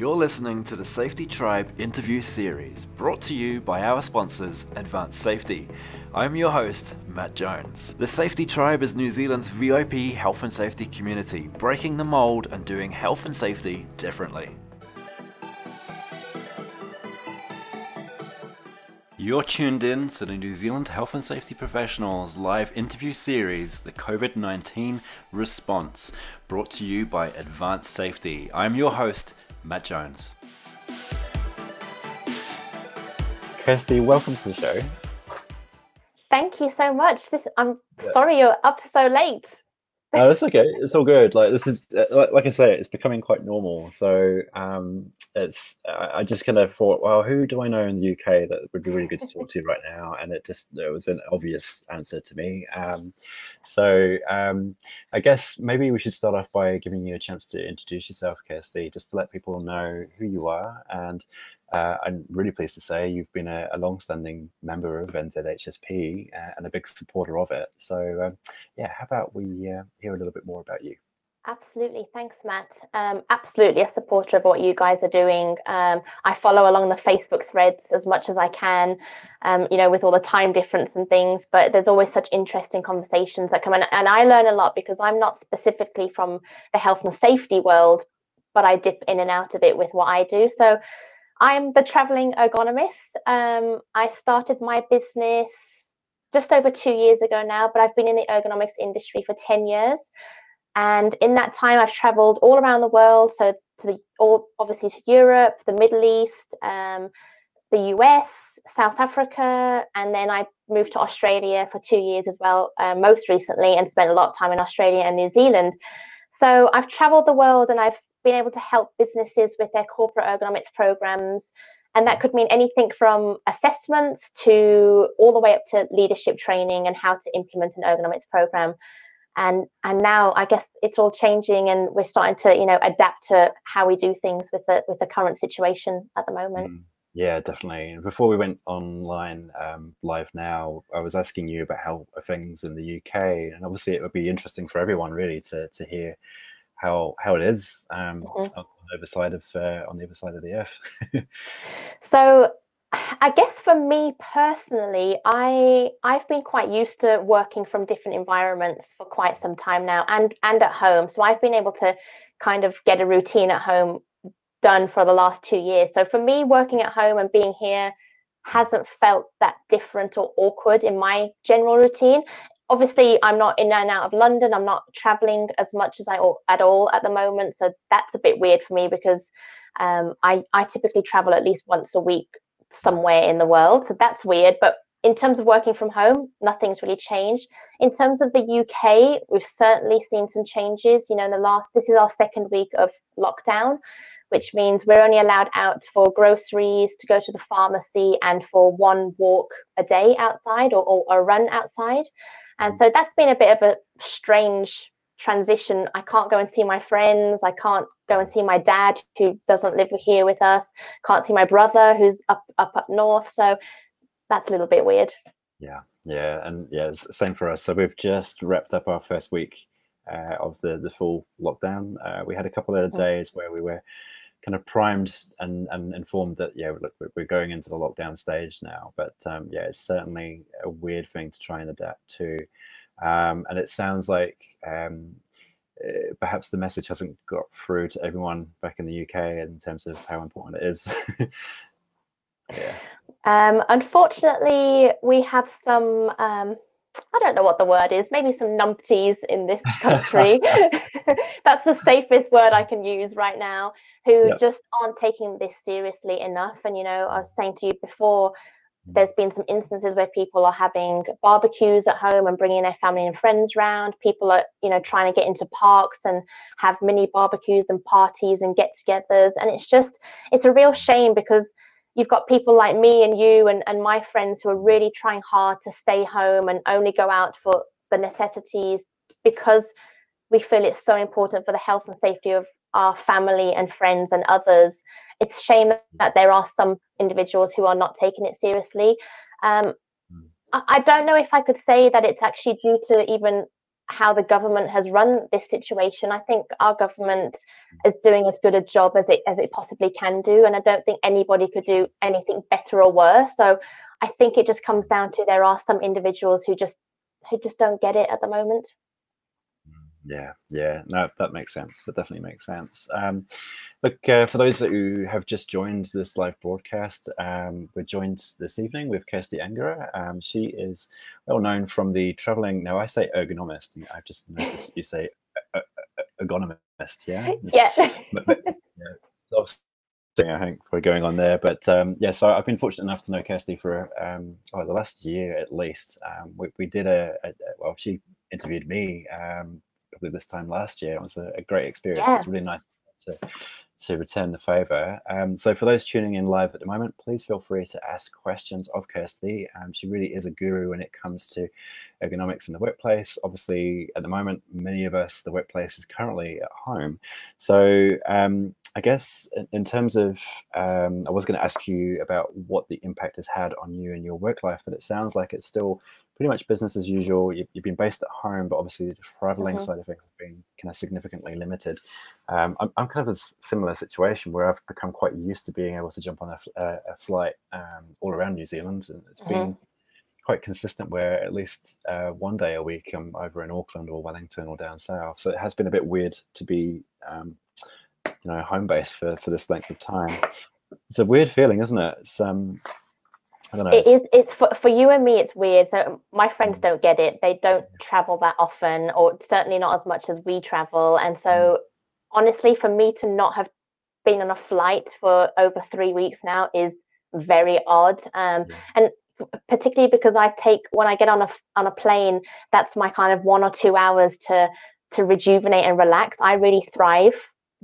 You're listening to the Safety Tribe interview series brought to you by our sponsors, Advanced Safety. I'm your host, Matt Jones. The Safety Tribe is New Zealand's VIP health and safety community, breaking the mold and doing health and safety differently. You're tuned in to the New Zealand Health and Safety Professionals live interview series, The COVID 19 Response, brought to you by Advanced Safety. I'm your host, Matt Jones. Kirsty, welcome to the show. Thank you so much. This I'm yeah. sorry you're up so late no, that's okay. It's all good. Like this is, uh, like I say, it's becoming quite normal. So um, it's. I just kind of thought, well, who do I know in the UK that would be really good to talk to right now? And it just it was an obvious answer to me. Um, so um, I guess maybe we should start off by giving you a chance to introduce yourself, Kirsty, just to let people know who you are and uh, I'm really pleased to say you've been a, a long-standing member of NZHSP uh, and a big supporter of it. So, um, yeah, how about we uh, hear a little bit more about you? Absolutely. Thanks, Matt. Um, absolutely a supporter of what you guys are doing. Um, I follow along the Facebook threads as much as I can, um, you know, with all the time difference and things, but there's always such interesting conversations that come in. And I learn a lot because I'm not specifically from the health and safety world, but I dip in and out of it with what I do. So I'm the traveling ergonomist. Um, I started my business just over two years ago now, but I've been in the ergonomics industry for 10 years. And in that time, I've traveled all around the world. So to the all obviously to Europe, the Middle East, um, the US, South Africa, and then I moved to Australia for two years as well, uh, most recently, and spent a lot of time in Australia and New Zealand. So I've traveled the world and I've been able to help businesses with their corporate ergonomics programs. And that could mean anything from assessments to all the way up to leadership training and how to implement an ergonomics program. And and now I guess it's all changing and we're starting to, you know, adapt to how we do things with the with the current situation at the moment. Mm. Yeah, definitely. Before we went online um, live now, I was asking you about how things in the UK, and obviously it would be interesting for everyone really to to hear how how it is um, mm-hmm. on the other side of uh, on the other side of the earth. so I guess for me personally, I I've been quite used to working from different environments for quite some time now, and and at home. So I've been able to kind of get a routine at home done for the last two years. So for me, working at home and being here hasn't felt that different or awkward in my general routine obviously i'm not in and out of london i'm not traveling as much as i at all at the moment so that's a bit weird for me because um, I, I typically travel at least once a week somewhere in the world. So that's weird but in terms of working from home nothing's really changed. In terms of the uk we've certainly seen some changes you know in the last this is our second week of lockdown which means we're only allowed out for groceries to go to the pharmacy and for one walk a day outside or, or a run outside. And so that's been a bit of a strange transition. I can't go and see my friends. I can't go and see my dad who doesn't live here with us. Can't see my brother who's up up up north. So that's a little bit weird. Yeah, yeah, and yeah, same for us. So we've just wrapped up our first week uh, of the the full lockdown. Uh, we had a couple of mm. days where we were kind of primed and, and informed that yeah look we're going into the lockdown stage now but um, yeah it's certainly a weird thing to try and adapt to um, and it sounds like um, uh, perhaps the message hasn't got through to everyone back in the UK in terms of how important it is yeah um, unfortunately we have some um, I don't know what the word is, maybe some numpties in this country. That's the safest word I can use right now, who yep. just aren't taking this seriously enough. And, you know, I was saying to you before. There's been some instances where people are having barbecues at home and bringing their family and friends round. People are, you know, trying to get into parks and have mini barbecues and parties and get togethers. And it's just, it's a real shame because you've got people like me and you and, and my friends who are really trying hard to stay home and only go out for the necessities because we feel it's so important for the health and safety of our family and friends and others. It's shame that there are some individuals who are not taking it seriously. Um, hmm. I, I don't know if I could say that it's actually due to even how the government has run this situation. I think our government is doing as good a job as it as it possibly can do, and I don't think anybody could do anything better or worse. So I think it just comes down to there are some individuals who just who just don't get it at the moment. Yeah, yeah, no, that makes sense. That definitely makes sense. Um, look, uh, for those who have just joined this live broadcast, um, we're joined this evening with Kirsty Angerer. Um, she is well known from the traveling. Now, I say ergonomist. I've just noticed you say ergonomist. Yeah, yeah. but, but, yeah I think we're going on there. But um, yeah, so I've been fortunate enough to know Kirsty for um, oh, the last year at least. Um, we, we, did a, a, well, she interviewed me probably this time last year. It was a, a great experience. Yeah. It's really nice to to return the favor. Um, so for those tuning in live at the moment, please feel free to ask questions of Kirsty. Um, she really is a guru when it comes to ergonomics in the workplace. Obviously, at the moment, many of us, the workplace is currently at home. So um, I guess in terms of, um, I was going to ask you about what the impact has had on you and your work life, but it sounds like it's still pretty much business as usual. You've, you've been based at home, but obviously the traveling mm-hmm. side of things have been kind of significantly limited. Um, I'm, I'm, kind of a similar situation where I've become quite used to being able to jump on a, a, a flight um, all around New Zealand, and it's mm-hmm. been quite consistent where at least uh, one day a week I'm over in Auckland or Wellington or down south. So it has been a bit weird to be, um, you know, home base for for this length of time. It's a weird feeling, isn't it? It's um, it is it's for, for you and me it's weird. So my friends mm. don't get it. They don't travel that often or certainly not as much as we travel. And so mm. honestly for me to not have been on a flight for over three weeks now is very odd. Um, and particularly because i take when i get on a on a plane that's my kind of one or two hours to to rejuvenate and relax. I really thrive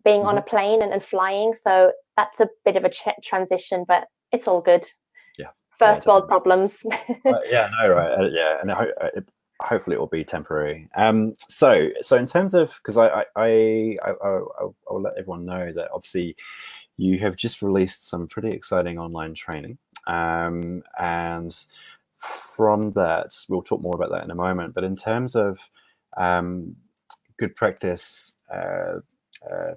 being mm-hmm. on a plane and, and flying so that's a bit of a ch- transition but it's all good first yeah, world problems. uh, yeah, no, right, uh, yeah, and ho- uh, it, hopefully it will be temporary. Um, so, so in terms of because I, I, I, I, I, will let everyone know that obviously you have just released some pretty exciting online training, um, and from that we'll talk more about that in a moment. But in terms of um, good practice. Uh, uh,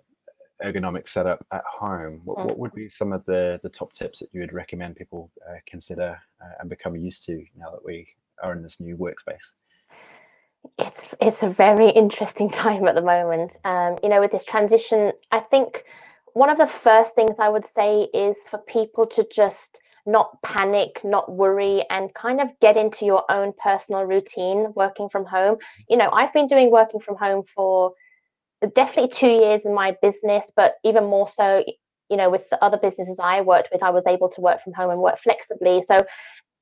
ergonomic setup at home, what, what, would mm-hmm. be some of the, the top tips that you would recommend people uh, consider uh, and become used to now that we are in this new workspace? It's it's a very interesting time at the moment. Um, you know, with this transition, I think one of the first things I would say is for people to just not panic, not worry, and kind of get into your own personal routine working from home. You know, I've been doing working from home for definitely two years in my business, but even more so, you know, with the other businesses I worked with, I was able to work from home and work flexibly. So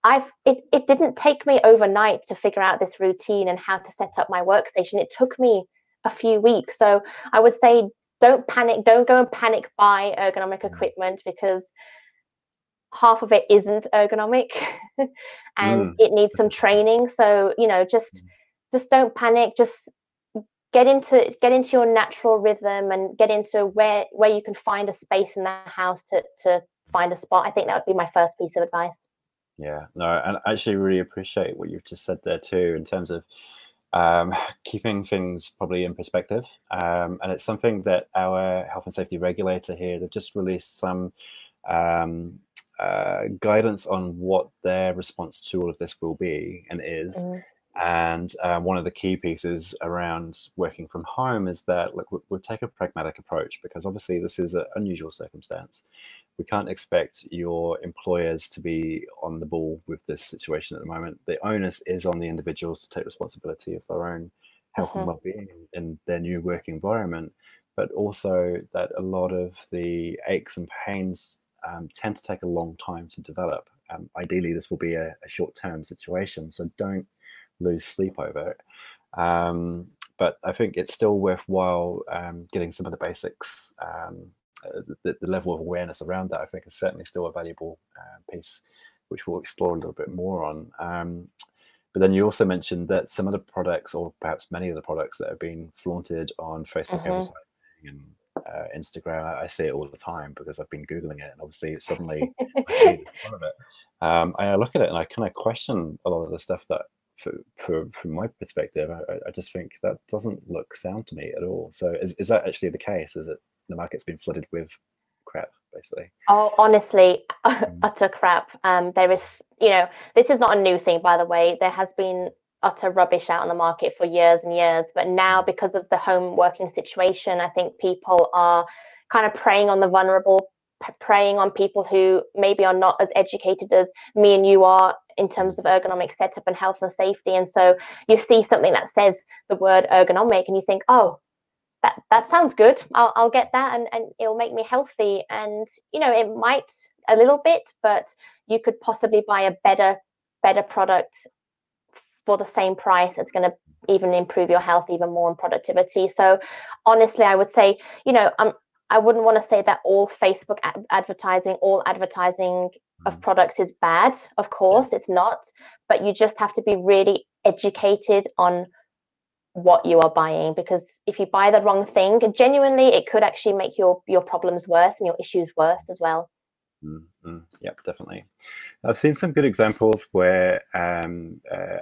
I've it, it didn't take me overnight to figure out this routine and how to set up my workstation. It took me a few weeks. So I would say don't panic, don't go and panic buy ergonomic mm. equipment because half of it isn't ergonomic and mm. it needs some training. So, you know, just mm. just don't panic, just get into get into your natural rhythm and get into where where you can find a space in the house to to find a spot. I think that would be my first piece of advice. Yeah no and i actually really appreciate what you've just said there too in terms of um, keeping things probably in perspective. Um, and it's something that our health and safety regulator here they've just released some um, uh, guidance on what their response to all of this will be and is. Mm. And um, one of the key pieces around working from home is that look, we'll take a pragmatic approach because obviously this is an unusual circumstance. We can't expect your employers to be on the ball with this situation at the moment. The onus is on the individuals to take responsibility of their own health mm-hmm. and well-being in their new work environment, but also that a lot of the aches and pains um, tend to take a long time to develop. Um, ideally, this will be a, a short-term situation, so don't lose sleep over it. Um, but I think it's still worthwhile um, getting some of the basics. Um, the, the, level of awareness around that, I think, is certainly still a valuable uh, piece, which we'll explore a little bit more on. Um, but then you also mentioned that some of the products, or perhaps many of the products that have been flaunted on Facebook mm-hmm. advertising and uh, Instagram. I, I, see it all the time because I've been googling it, and obviously it's suddenly of it. Um, I look at it and I kind of question a lot of the stuff that for, for from my perspective, I, I just think that doesn't look sound to me at all. So is, is that actually the case? Is it the market's been flooded with crap basically? Oh, honestly, mm. utter crap. Um, there is, you know, this is not a new thing, by the way. There has been utter rubbish out on the market for years and years, but now mm. because of the home working situation, I think people are kind of preying on the vulnerable preying on people who maybe are not as educated as me and you are in terms of ergonomic setup and health and safety. And so you see something that says the word ergonomic and you think, oh, that, that sounds good. I'll, I'll get that and, and it'll make me healthy. And, you know, it might a little bit, but you could possibly buy a better, better product for the same price. It's going to even improve your health even more and productivity. So honestly, I would say, you know, I'm, I wouldn't want to say that all Facebook ad- advertising, all advertising of mm. products is bad. Of course, it's not. But you just have to be really educated on what you are buying because if you buy the wrong thing, genuinely, it could actually make your your problems worse and your issues worse as well. Mm-hmm. Yep, definitely. I've seen some good examples where um, uh,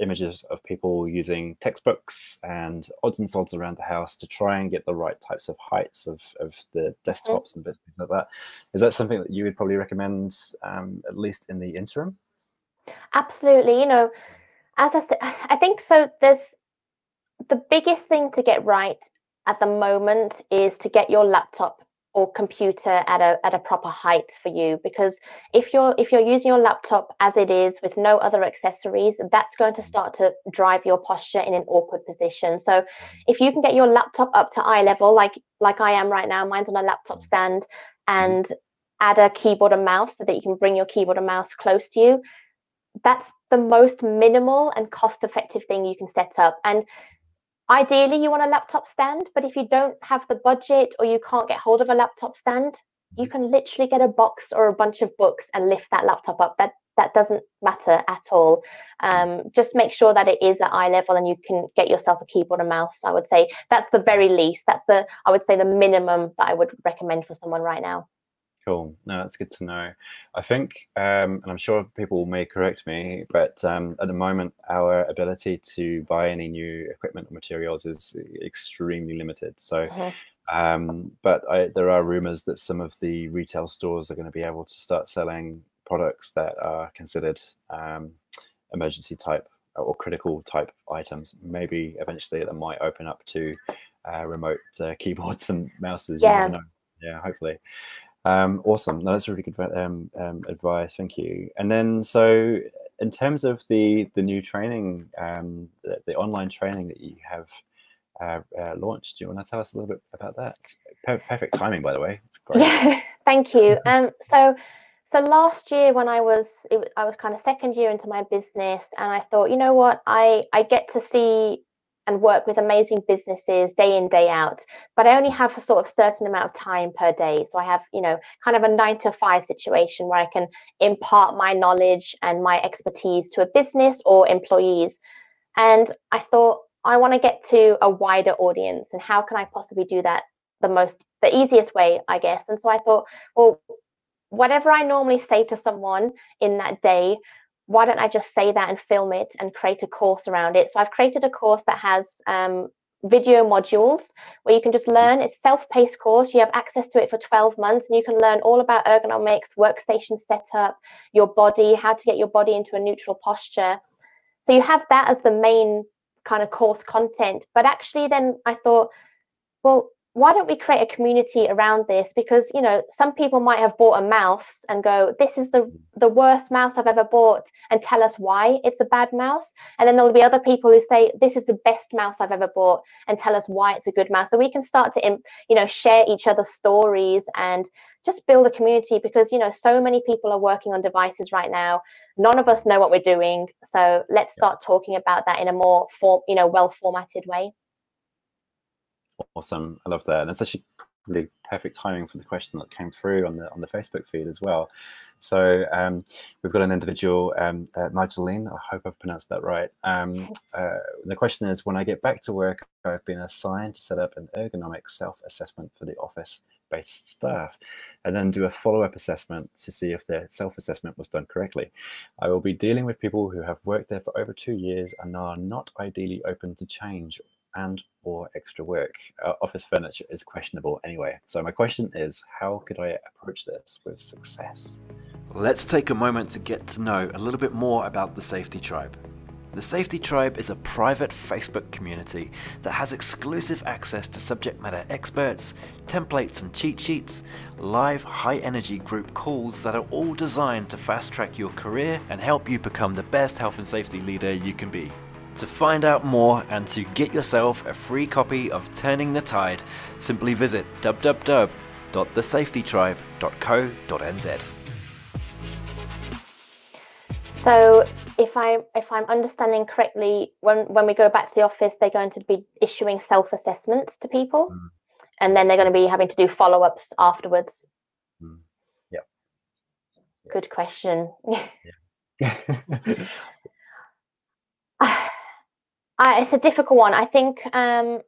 images of people using textbooks and odds and sods around the house to try and get the right types of heights of, of the desktops and bits like that. Is that something that you would probably recommend, um, at least in the interim? Absolutely. You know, as I said, I think so. There's the biggest thing to get right at the moment is to get your laptop or computer at a at a proper height for you because if you're if you're using your laptop as it is with no other accessories that's going to start to drive your posture in an awkward position. So if you can get your laptop up to eye level like like I am right now mine's on a laptop stand and add a keyboard and mouse so that you can bring your keyboard and mouse close to you that's the most minimal and cost effective thing you can set up. And Ideally, you want a laptop stand, but if you don't have the budget or you can't get hold of a laptop stand, you can literally get a box or a bunch of books and lift that laptop up. That that doesn't matter at all. Um, just make sure that it is at eye level and you can get yourself a keyboard and mouse. I would say that's the very least. That's the I would say the minimum that I would recommend for someone right now. Cool. No, that's good to know. I think, um, and I'm sure people may correct me, but um, at the moment, our ability to buy any new equipment or materials is extremely limited. So, mm-hmm. um, but I, there are rumors that some of the retail stores are going to be able to start selling products that are considered um, emergency type or critical type items. Maybe eventually that might open up to uh, remote uh, keyboards and mouses. Yeah. Yeah, hopefully. Um, awesome. No, that's really good um, um, advice. Thank you. And then, so in terms of the the new training, um, the, the, online training that you have uh, uh, launched, do you want to tell us a little bit about that? Per- perfect timing, by the way. It's great. Yeah, thank you. Um, so. So last year, when I was, it, I was kind of second year into my business, and I thought, you know what, I I get to see and work with amazing businesses day in day out. But i only have a sort of certain amount of time per day. So i have you know kind of a 9 to 5 situation where i can impart my knowledge and my expertise to a business or employees. And i thought i want to get to a wider audience and how can i possibly do that the most the easiest way i guess? And so i thought well whatever i normally say to someone in that day why don't I just say that and film it and create a course around it? So I've created a course that has um, video modules where you can just learn. It's self-paced course. You have access to it for 12 months and you can learn all about ergonomics, workstation setup, your body, how to get your body into a neutral posture. So you have that as the main kind of course content. But actually then I thought, well, why don't we create a community around this? Because you know some people might have bought a mouse and go this is the the worst mouse i've ever bought and tell us why it's a bad mouse. And then there'll be other people who say this is the best mouse i've ever bought and tell us why it's a good mouse. So we can start to you know share each other's stories and just build a community because you know so many people are working on devices right now. None of us know what we're doing. So let's start talking about that in a more form you know well formatted way Awesome. I love that. And it's actually really perfect timing for the question that came through on the on the Facebook feed as well. So um, we've got an individual, um, uh, Magdalene, I hope I've pronounced that right. Um, uh, the question is, when I get back to work, I've been assigned to set up an ergonomic self-assessment for the office based staff, and then do a follow up assessment to see if their self assessment was done correctly. I will be dealing with people who have worked there for over two years and are not ideally open to change and or extra work. Uh, office furniture is questionable anyway. So my question is, how could I approach this with success? Let's take a moment to get to know a little bit more about the Safety Tribe. The Safety Tribe is a private Facebook community that has exclusive access to subject matter experts, templates and cheat sheets, live high energy group calls that are all designed to fast track your career and help you become the best health and safety leader you can be. To find out more and to get yourself a free copy of Turning the Tide, simply visit www.thesafetytribe.co.nz. So if I if I'm understanding correctly, when when we go back to the office, they're going to be issuing self assessments to people, mm. and then they're going to be having to do follow ups afterwards. Mm. Yeah. Good question. Yeah. I, it's a difficult one. I think um,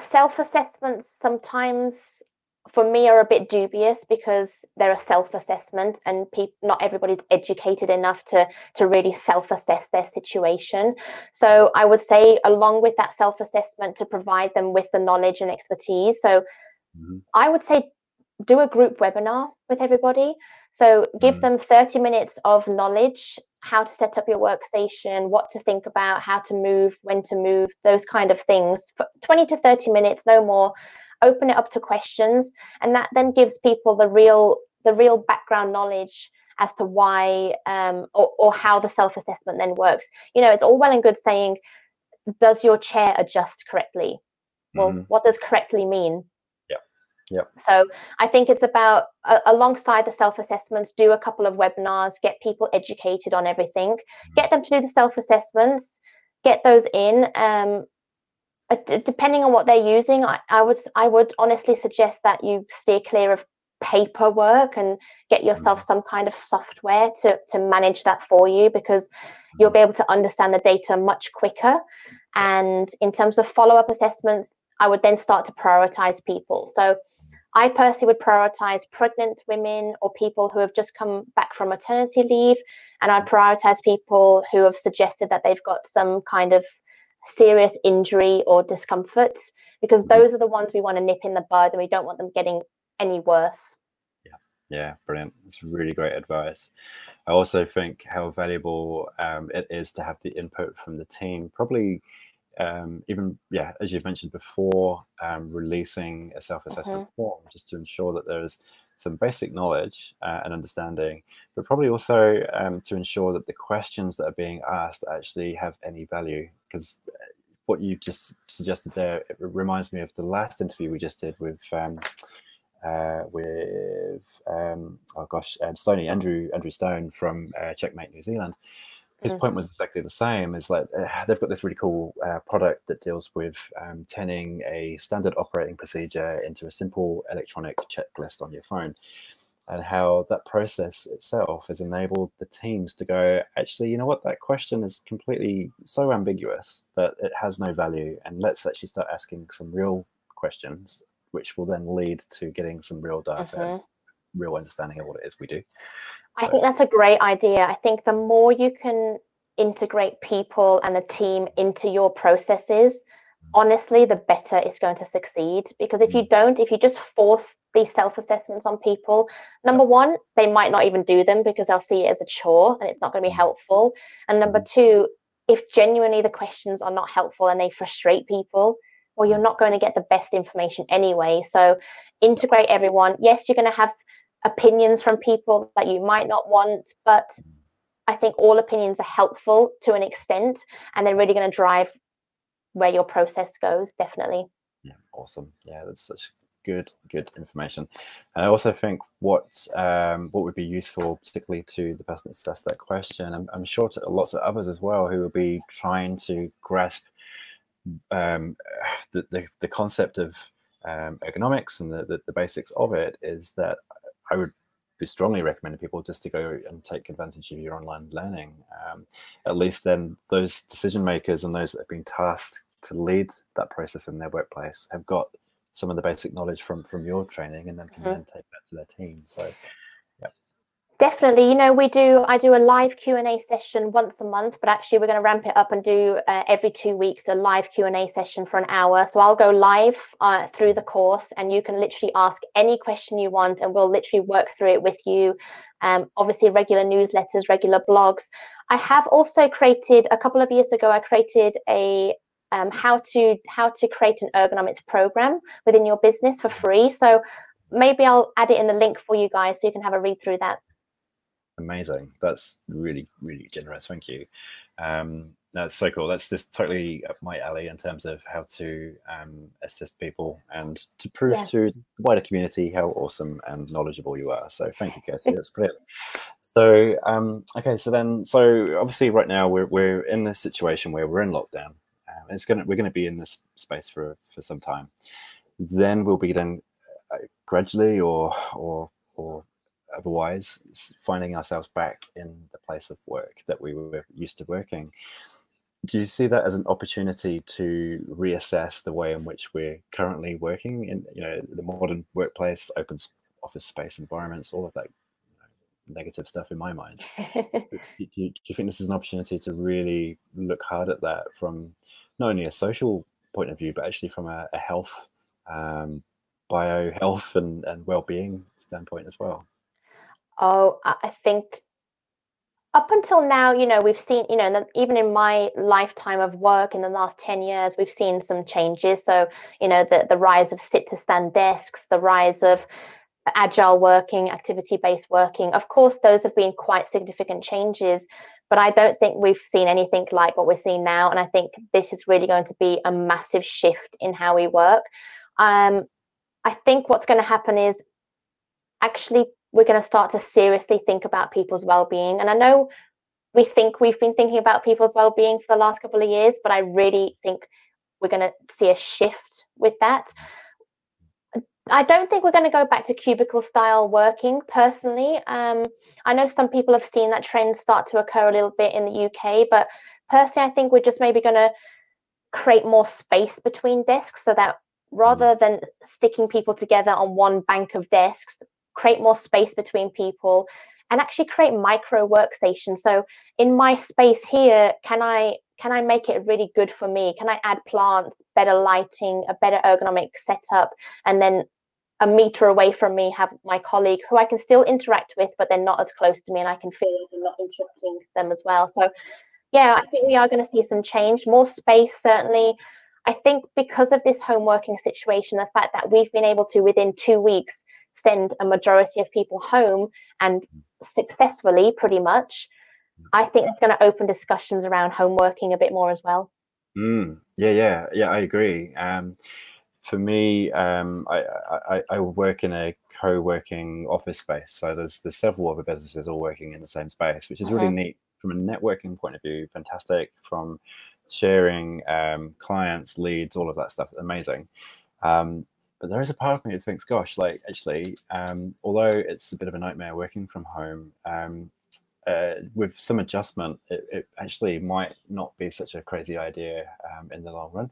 self assessments sometimes for me are a bit dubious because they're a self-assessment and people not everybody's educated enough to to really self-assess their situation so i would say along with that self-assessment to provide them with the knowledge and expertise so mm-hmm. i would say do a group webinar with everybody so give mm-hmm. them 30 minutes of knowledge how to set up your workstation, what to think about, how to move, when to move, those kind of things. For 20 to 30 minutes, no more. Open it up to questions, and that then gives people the real the real background knowledge as to why um, or, or how the self assessment then works. You know, it's all well and good saying, "Does your chair adjust correctly?" Well, mm-hmm. what does correctly mean? Yep. So I think it's about uh, alongside the self assessments, do a couple of webinars, get people educated on everything, mm-hmm. get them to do the self assessments, get those in. Um, d- depending on what they're using, I, I would I would honestly suggest that you steer clear of paperwork and get yourself mm-hmm. some kind of software to to manage that for you because you'll be able to understand the data much quicker. And in terms of follow up assessments, I would then start to prioritize people. So I personally would prioritize pregnant women or people who have just come back from maternity leave, and I'd prioritize people who have suggested that they've got some kind of serious injury or discomfort because mm-hmm. those are the ones we want to nip in the bud and we don't want them getting any worse. Yeah, yeah, brilliant. It's really great advice. I also think how valuable um, it is to have the input from the team. Probably um, even yeah, as you've mentioned before, um, releasing a self-assessment mm-hmm. form just to ensure that there's some basic knowledge uh, and understanding, but probably also um, to ensure that the questions that are being asked actually have any value. Because uh, what you just suggested there it reminds me of the last interview we just did with um, uh, with um, oh gosh, um, Stony Andrew Andrew Stone from uh, Checkmate New Zealand his mm-hmm. point was exactly the same. Is like uh, they've got this really cool uh, product that deals with um, turning a standard operating procedure into a simple electronic checklist on your phone, and how that process itself has enabled the teams to go. Actually, you know what? That question is completely so ambiguous that it has no value, and let's actually start asking some real questions, which will then lead to getting some real data, mm-hmm. Real understanding of what it is we do. I think that's a great idea. I think the more you can integrate people and the team into your processes, honestly, the better it's going to succeed. Because if you mm. don't, if you just force these self assessments on people, number one, they might not even do them because they'll see it as a chore and it's not going to be mm. helpful. And number mm. two, if genuinely the questions are not helpful and they frustrate people, well, you're not going to get the best information anyway. So integrate everyone. Yes, you're going to have opinions from people that you might not want, but I think all opinions are helpful to an extent and they're really going to drive where your process goes, definitely. Yeah, awesome. Yeah, that's such good, good information. And I also think what um, what would be useful, particularly to the person that asked that question, I'm, I'm sure to lots of others as well who will be trying to grasp um, the, the, the concept of um, ergonomics and the, the, the, basics of it is that I would be strongly recommending people just to go and take advantage of your online learning. Um, at least then those decision makers and those that have been tasked to lead that process in their workplace have got some of the basic knowledge from from your training and then can mm-hmm. then take that to their team so Definitely, you know, we do. I do a live Q and A session once a month, but actually, we're going to ramp it up and do uh, every two weeks a live Q and A session for an hour. So I'll go live uh, through the course, and you can literally ask any question you want, and we'll literally work through it with you. Um, obviously, regular newsletters, regular blogs. I have also created a couple of years ago. I created a um, how to how to create an ergonomics program within your business for free. So maybe I'll add it in the link for you guys so you can have a read through that. Amazing. That's really, really generous. Thank you. Um, that's so cool. That's just totally up my alley in terms of how to um, assist people and to prove yeah. to the wider community how awesome and knowledgeable you are. So thank you, Kirsty. That's brilliant. So um, okay, so then, so obviously, right now we're we're in this situation where we're in lockdown. Um, it's gonna we're gonna be in this space for for some time. Then we'll be then uh, gradually or or or otherwise finding ourselves back in the place of work that we were used to working. Do you see that as an opportunity to reassess the way in which we're currently working in you know the modern workplace, open office space environments, all of that negative stuff in my mind? do, you, do you think this is an opportunity to really look hard at that from not only a social point of view, but actually from a, a health um, bio health and, and well-being standpoint as well Oh, I think up until now, you know, we've seen, you know, even in my lifetime of work in the last 10 years, we've seen some changes. So, you know, the, the rise of sit to stand desks, the rise of agile working, activity based working. Of course, those have been quite significant changes, but I don't think we've seen anything like what we're seeing now. And I think this is really going to be a massive shift in how we work. Um, I think what's going to happen is actually we're going to start to seriously think about people's well-being. And i know we think we've been thinking about people's well-being for the last couple of years but i really think we're going to see a shift with that. I don't think we're going to go back to cubicle style working personally. Um, i know some people have seen that trend start to occur a little bit in the uk but personally i think we're just maybe going to create more space between desks so that rather than sticking people together on one bank of desks create more space between people and actually create micro workstations. So in my space here can i can i make it really good for me? Can i add plants better lighting a better ergonomic setup and then a meter away from me have my colleague who i can still interact with but they're not as close to me and i can feel i'm not interrupting them as well. So yeah i think we are going to see some change more space certainly. I think because of this home working situation the fact that we've been able to within two weeks send a majority of people home and successfully, pretty much, I think it's going to open discussions around home working a bit more as well. Mm, yeah, yeah, yeah, I agree. Um, for me, um, I, I, I, work in a co-working office space, so there's there's several other businesses all working in the same space, which is really mm-hmm. neat from a networking point of view. Fantastic from sharing um, clients, leads, all of that stuff. Amazing. Um, but there is a part of me that thinks, gosh, like actually, um, although it's a bit of a nightmare working from home, um, uh, with some adjustment, it, it, actually might not be such a crazy idea um, in the long run.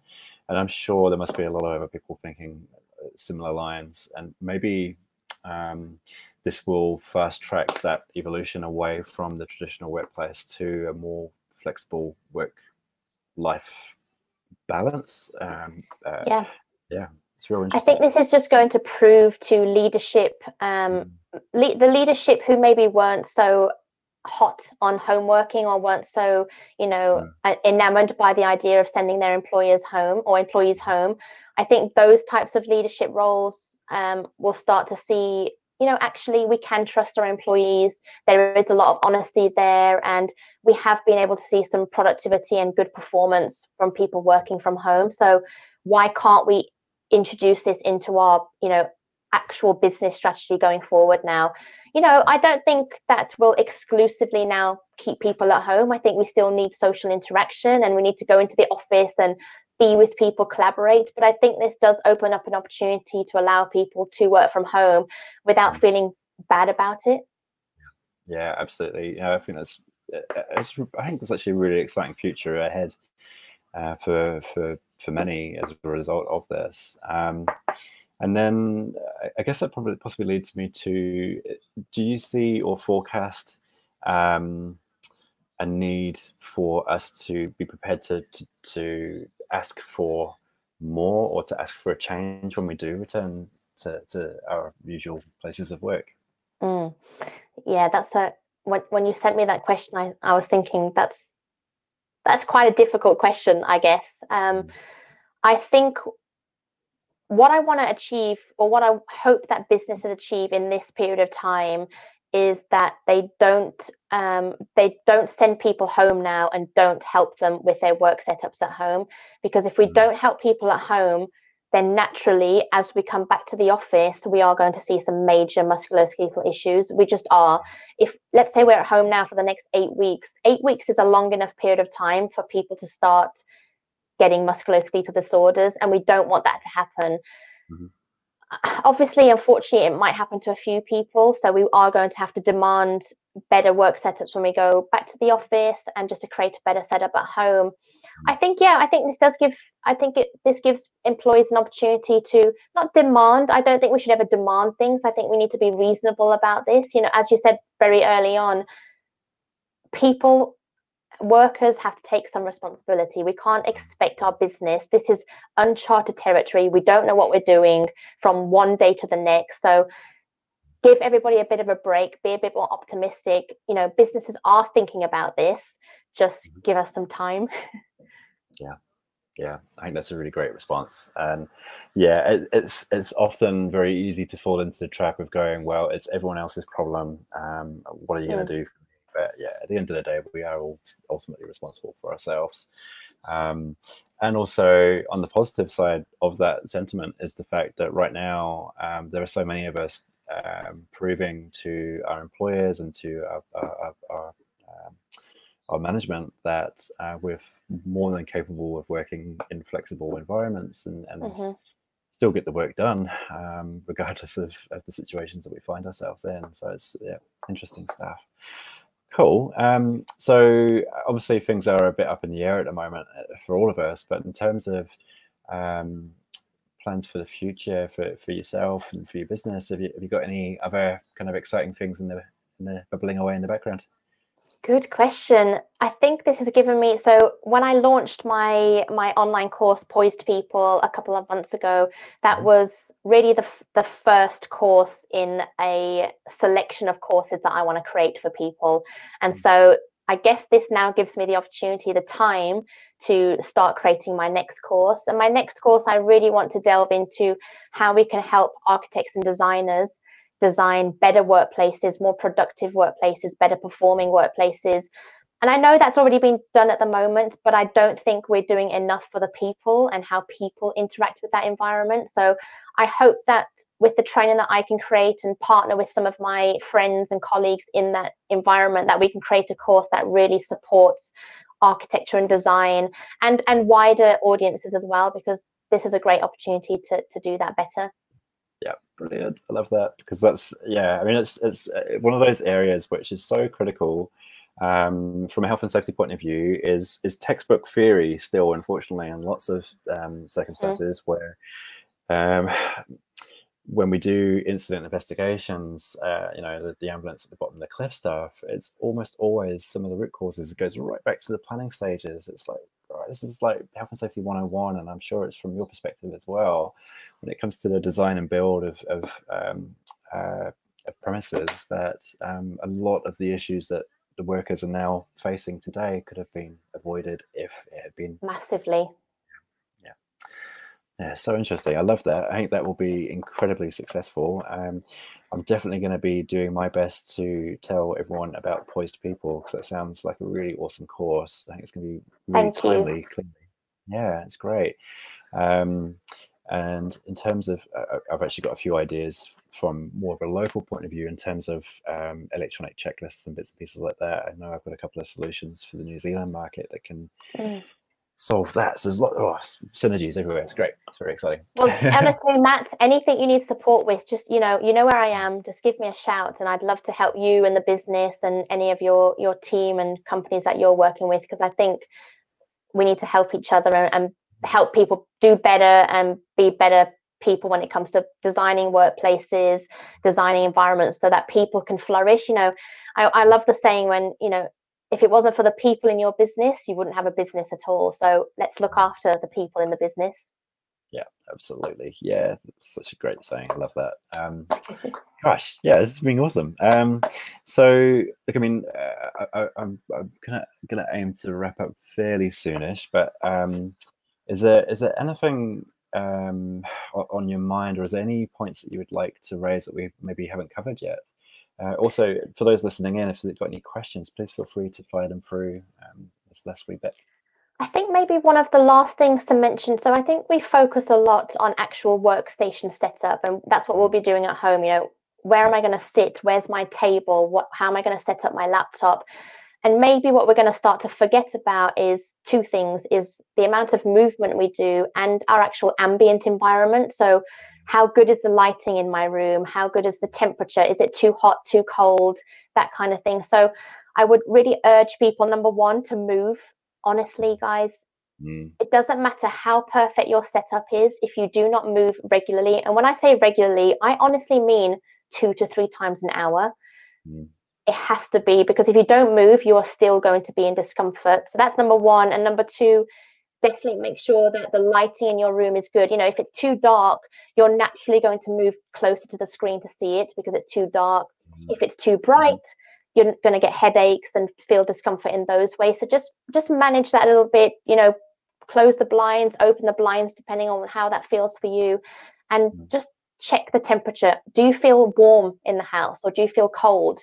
And I'm sure there must be a lot of other people thinking uh, similar lines, and maybe um, this will fast track that evolution away from the traditional workplace to a more flexible work life balance. Um, uh, yeah. Yeah. It's real. I think this is just going to prove to leadership, um, mm. le- the leadership who maybe weren't so hot on home working or weren't so, you know, mm. enamored by the idea of sending their employers home or employees home. I think those types of leadership roles um, will start to see you know, actually, we can trust our employees. There is a lot of honesty there, and we have been able to see some productivity and good performance from people working from home. So, why can't we introduce this into our you know actual business strategy going forward now. You know i don't think that will exclusively now keep people at home. I think we still need social interaction and we need to go into the office and be with people collaborate. But i think this does open up an opportunity to allow people to work from home without feeling bad about it. Yeah absolutely. Yeah i think that's it's, i think there's actually a really exciting future ahead uh, for for for many as a result of this. Um, And then I guess that probably possibly leads me to: Do you see or forecast um, a need for us to be prepared to, to, to ask for more or to ask for a change when we do return to, to our usual places of work? Mm. Yeah, that's a when when you sent me that question, I, I was thinking that's that's quite a difficult question, I guess. Um. I think what I want to achieve, or what I hope that businesses achieve in this period of time, is that they don't um, they don't send people home now and don't help them with their work setups at home. Because if we mm. don't help people at home, then naturally, as we come back to the office, we are going to see some major musculoskeletal issues. We just are. If let's say we're at home now for the next eight weeks, eight weeks is a long enough period of time for people to start getting musculoskeletal disorders, and we don't want that to happen. Mm-hmm. Obviously, unfortunately, it might happen to a few people. So we are going to have to demand better work setups when we go back to the office and just to create a better setup at home. I think yeah, I think this does give I think it this gives employees an opportunity to not demand. I don't think we should ever demand things. I think we need to be reasonable about this. You know, as you said very early on, people workers have to take some responsibility. We can't expect our business. This is uncharted territory. We don't know what we're doing from one day to the next. So give everybody a bit of a break, be a bit more optimistic. You know, businesses are thinking about this. Just give us some time. Yeah. Yeah, I think that's a really great response, and yeah, it, it's it's often very easy to fall into the trap of going, well, it's everyone else's problem. Um, what are you going to do? But yeah, at the end of the day, we are all ultimately responsible for ourselves. Um, and also on the positive side of that sentiment is the fact that right now um, there are so many of us um, proving to our employers and to our, our, our, um, our management that uh, we're more than capable of working in flexible environments and, and mm-hmm. still get the work done, um, regardless of, of, the situations that we find ourselves in. So it's yeah, interesting stuff. Cool. Um, so obviously things are a bit up in the air at the moment uh, for all of us, but in terms of um, plans for the future for, for yourself and for your business, have you, have you got any other kind of exciting things in the, in the bubbling away in the background? Good question. I think this has given me so when I launched my my online course Poised People a couple of months ago, that mm-hmm. was really the the first course in a selection of courses that I want to create for people. And mm-hmm. so I guess this now gives me the opportunity, the time to start creating my next course. And my next course, I really want to delve into how we can help architects and designers design better workplaces, more productive workplaces, better performing workplaces. And I know that's already been done at the moment, but I don't think we're doing enough for the people and how people interact with that environment. So I hope that with the training that I can create and partner with some of my friends and colleagues in that environment, that we can create a course that really supports architecture and design and and wider audiences as well, because this is a great opportunity to to do that better. Yeah, brilliant. I love that because that's yeah. I mean, it's it's uh, one of those areas which is so critical um, from a health and safety point of view. Is is textbook theory still, unfortunately, in lots of um, circumstances mm. where um, when we do incident investigations, uh, you know, the, the, ambulance at the bottom of the cliff stuff, it's almost always some of the root causes. It goes right back to the planning stages. It's like, right, this is like health and safety 101, and I'm sure it's from your perspective as well. When it comes to the design and build of, of, um, uh, of premises, that um, a lot of the issues that the workers are now facing today could have been avoided if it had been massively yeah, yeah, so interesting. I love that. I think that will be incredibly successful. Um, I'm definitely going to be doing my best to tell everyone about Poised People because that sounds like a really awesome course. I think it's going to be really Thank timely. Clearly. Yeah, it's great. Um, and in terms of, uh, I've actually got a few ideas from more of a local point of view in terms of um, electronic checklists and bits and pieces like that. I know I've got a couple of solutions for the New Zealand market that can mm solve that. So there's a lot of oh, synergies everywhere. It's great. It's very exciting. Well, honestly, Matt, anything you need support with, just you know, you know where I am. Just give me a shout, and I'd love to help you and the business and any of your your team and companies that you're working with because I think we need to help each other and, and help people do better and be better people when it comes to designing workplaces, designing environments so that people can flourish. You know, I, I love the saying when, you know, if it wasn't for the people in your business, you wouldn't have a business at all. So let's look after the people in the business. Yeah, absolutely. Yeah, such a great saying. I love that. Um, gosh, yeah, this has been awesome. Um, so, look, I mean, uh, I, am gonna gonna aim to wrap up fairly soonish, but um, is there is there anything um, on your mind, or is there any points that you would like to raise that we maybe haven't covered yet? Uh, also, for those listening in, if they've got any questions, please feel free to fire them through um, last wee bit. I think maybe one of the last things to mention. So I think we focus a lot on actual workstation setup, and that's what we'll be doing at home. You know, where am I going to sit? Where's my table? What? How am I going to set up my laptop? And maybe what we're going to start to forget about is two things: is the amount of movement we do and our actual ambient environment. So how good is the lighting in my room? How good is the temperature? Is it too hot too cold? That kind of thing. So i would really urge people number one to move honestly guys. Mm. it doesn't matter how perfect your setup is if you do not move regularly. And when i say regularly i honestly mean two to three times an hour. Mm. It has to be because if you don't move you are still going to be in discomfort so that's number one and number two definitely make sure that the lighting in your room is good. You know, if it's too dark, you're naturally going to move closer to the screen to see it because it's too dark. Mm-hmm. If it's too bright, you're going to get headaches and feel discomfort in those ways. So just just manage that a little bit. You know, close the blinds, open the blinds depending on how that feels for you, and mm-hmm. just check the temperature. Do you feel warm in the house or do you feel cold?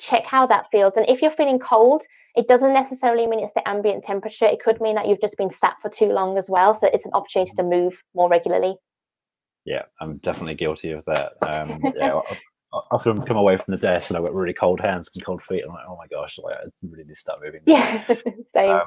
Check how that feels. And if you're feeling cold, it doesn't necessarily mean it's the ambient temperature. It could mean that you've just been sat for too long as well. So it's an opportunity to move more regularly. Yeah, I'm definitely guilty of that. Um, yeah, often come away from the desk and I've got really cold hands and cold feet. I'm like, oh my gosh, like, I really need to start moving. Yeah, same. Um,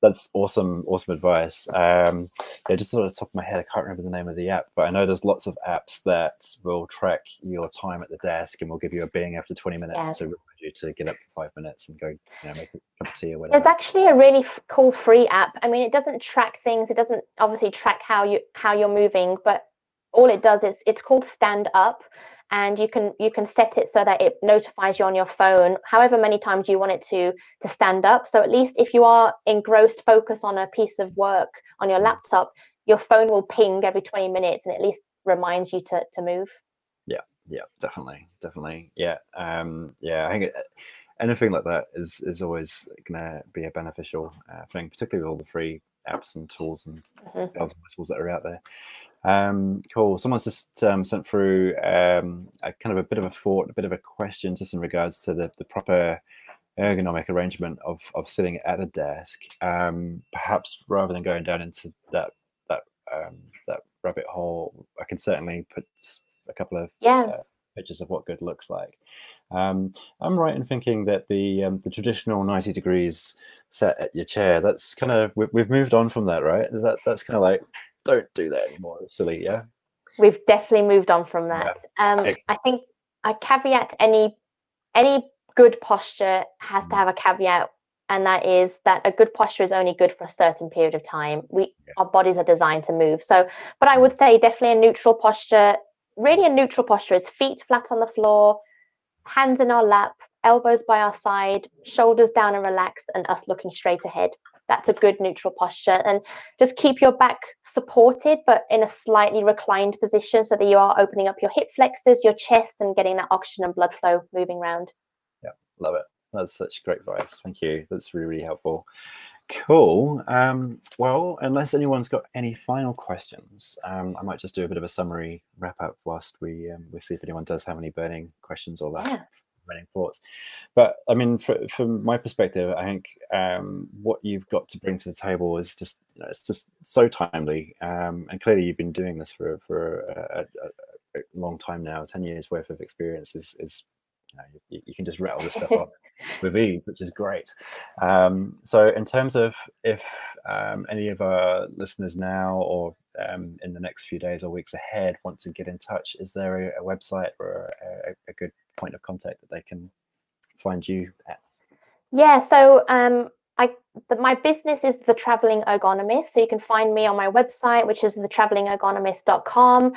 that's awesome, awesome advice. Um, yeah, just sort of top of my head, I can't remember the name of the app, but I know there's lots of apps that will track your time at the desk and will give you a bing after 20 minutes yeah. to remind you to get up for five minutes and go, you know, make a cup of tea or whatever. There's actually a really cool free app. I mean, it doesn't track things. It doesn't obviously track how you how you're moving, but all it does is it's called Stand Up and you can you can set it so that it notifies you on your phone however many times you want it to to stand up. So at least if you are engrossed focus on a piece of work on your laptop your phone will ping every 20 minutes and at least reminds you to to move. Yeah yeah definitely definitely. Yeah um yeah i think it, anything like that is is always gonna be a beneficial uh, thing particularly with all the free apps and tools and mm-hmm. bells and whistles that are out there um, cool. Someone's just um, sent through um, a kind of a bit of a thought, a bit of a question, just in regards to the, the proper ergonomic arrangement of of sitting at a desk. Um, perhaps rather than going down into that that um, that rabbit hole, I can certainly put a couple of yeah. Uh, pictures of what good looks like. Um, I'm right in thinking that the um, the traditional 90 degrees set at your chair. That's kind of we've, we've moved on from that, right? That that's kind of like don't do that anymore. It's silly, yeah. We've definitely moved on from that. Yeah. Um, I think a caveat any any good posture has to mm. have a caveat, and that is that a good posture is only good for a certain period of time. We yeah. our bodies are designed to move. So, but I would say definitely a neutral posture. Really, a neutral posture is feet flat on the floor, hands in our lap, elbows by our side, shoulders down and relaxed, and us looking straight ahead. That's a good neutral posture. And just keep your back supported but in a slightly reclined position so that you are opening up your hip flexors your chest and getting that oxygen and blood flow moving around yeah love it. That's such great advice. Thank you. That's really really helpful. Cool. Um, well unless anyone's got any final questions um, i might just do a bit of a summary wrap up whilst we um, we see if anyone does have any burning questions or that yeah running thoughts. But I mean, for, from my perspective, I think um, what you've got to bring to the table is just you know, it's just so timely. Um, and clearly, you've been doing this for for a, a, a long time now. Ten years worth of experience is is you, know, you, you, can just rattle this stuff off with ease, which is great. Um, so, in terms of if um, any of our listeners now or um, in the next few days or weeks ahead want to get in touch, is there a, a website or a, a, good point of contact that they can find you at? Yeah, so um, I the, my business is the traveling ergonomist. So you can find me on my website, which is thetravelingergonomist.com,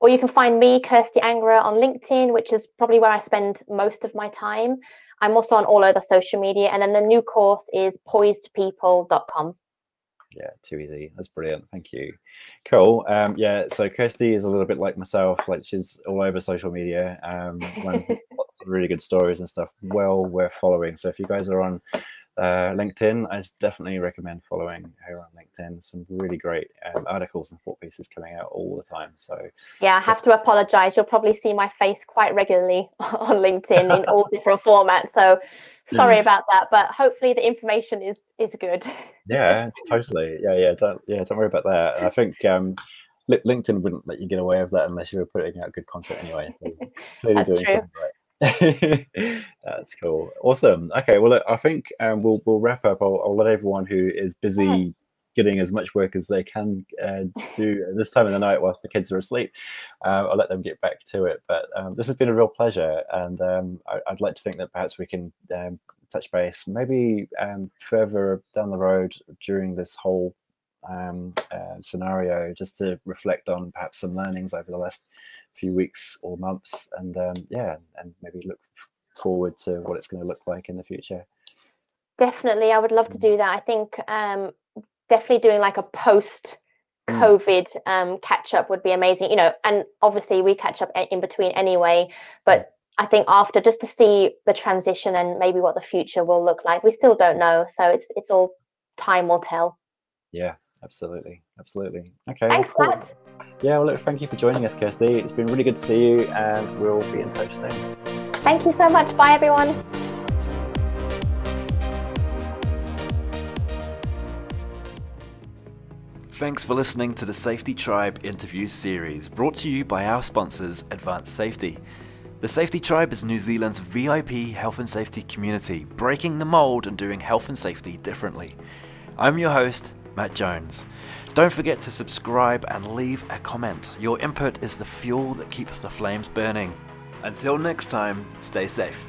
or you can find me, Kirsty Angerer, on LinkedIn, which is probably where I spend most of my time. I'm also on all other social media, and then the new course is poisedpeople.com yeah, too easy. That's brilliant. Thank you. Cool. Um, yeah, so Kirsty is a little bit like myself. Like she's all over social media. Um, lots of really good stories and stuff. Well worth following. So if you guys are on uh, LinkedIn, I definitely recommend following her on LinkedIn. Some really great um, articles and thought pieces coming out all the time. So yeah, I have to apologize. You'll probably see my face quite regularly on LinkedIn in all different formats. So sorry about that, but hopefully the information is is good. Yeah, totally. Yeah, yeah. Don't yeah, don't worry about that. I think um, LinkedIn wouldn't let you get away with that unless you were putting out good content anyway. So clearly That's doing true. something right. That's cool. Awesome. Okay. Well, look, I think um, we'll we'll wrap up. I'll, I'll let everyone who is busy. Getting as much work as they can uh, do this time of the night whilst the kids are asleep. Uh, I'll let them get back to it. But um, this has been a real pleasure, and um, I, I'd like to think that perhaps we can um, touch base maybe um, further down the road during this whole um, uh, scenario, just to reflect on perhaps some learnings over the last few weeks or months, and um, yeah, and maybe look forward to what it's going to look like in the future. Definitely, I would love to do that. I think um, definitely doing like a post Mm. COVID um, catch up would be amazing. You know, and obviously we catch up in between anyway. But I think after just to see the transition and maybe what the future will look like, we still don't know. So it's it's all time will tell. Yeah, absolutely, absolutely. Okay. Thanks, cool. Matt. Yeah, well, look, thank you for joining us, Kirsty. It's been really good to see you, and we'll be in touch soon. Thank you so much. Bye, everyone. Thanks for listening to the Safety Tribe interview series brought to you by our sponsors, Advanced Safety. The Safety Tribe is New Zealand's VIP health and safety community, breaking the mold and doing health and safety differently. I'm your host, Matt Jones. Don't forget to subscribe and leave a comment. Your input is the fuel that keeps the flames burning. Until next time, stay safe.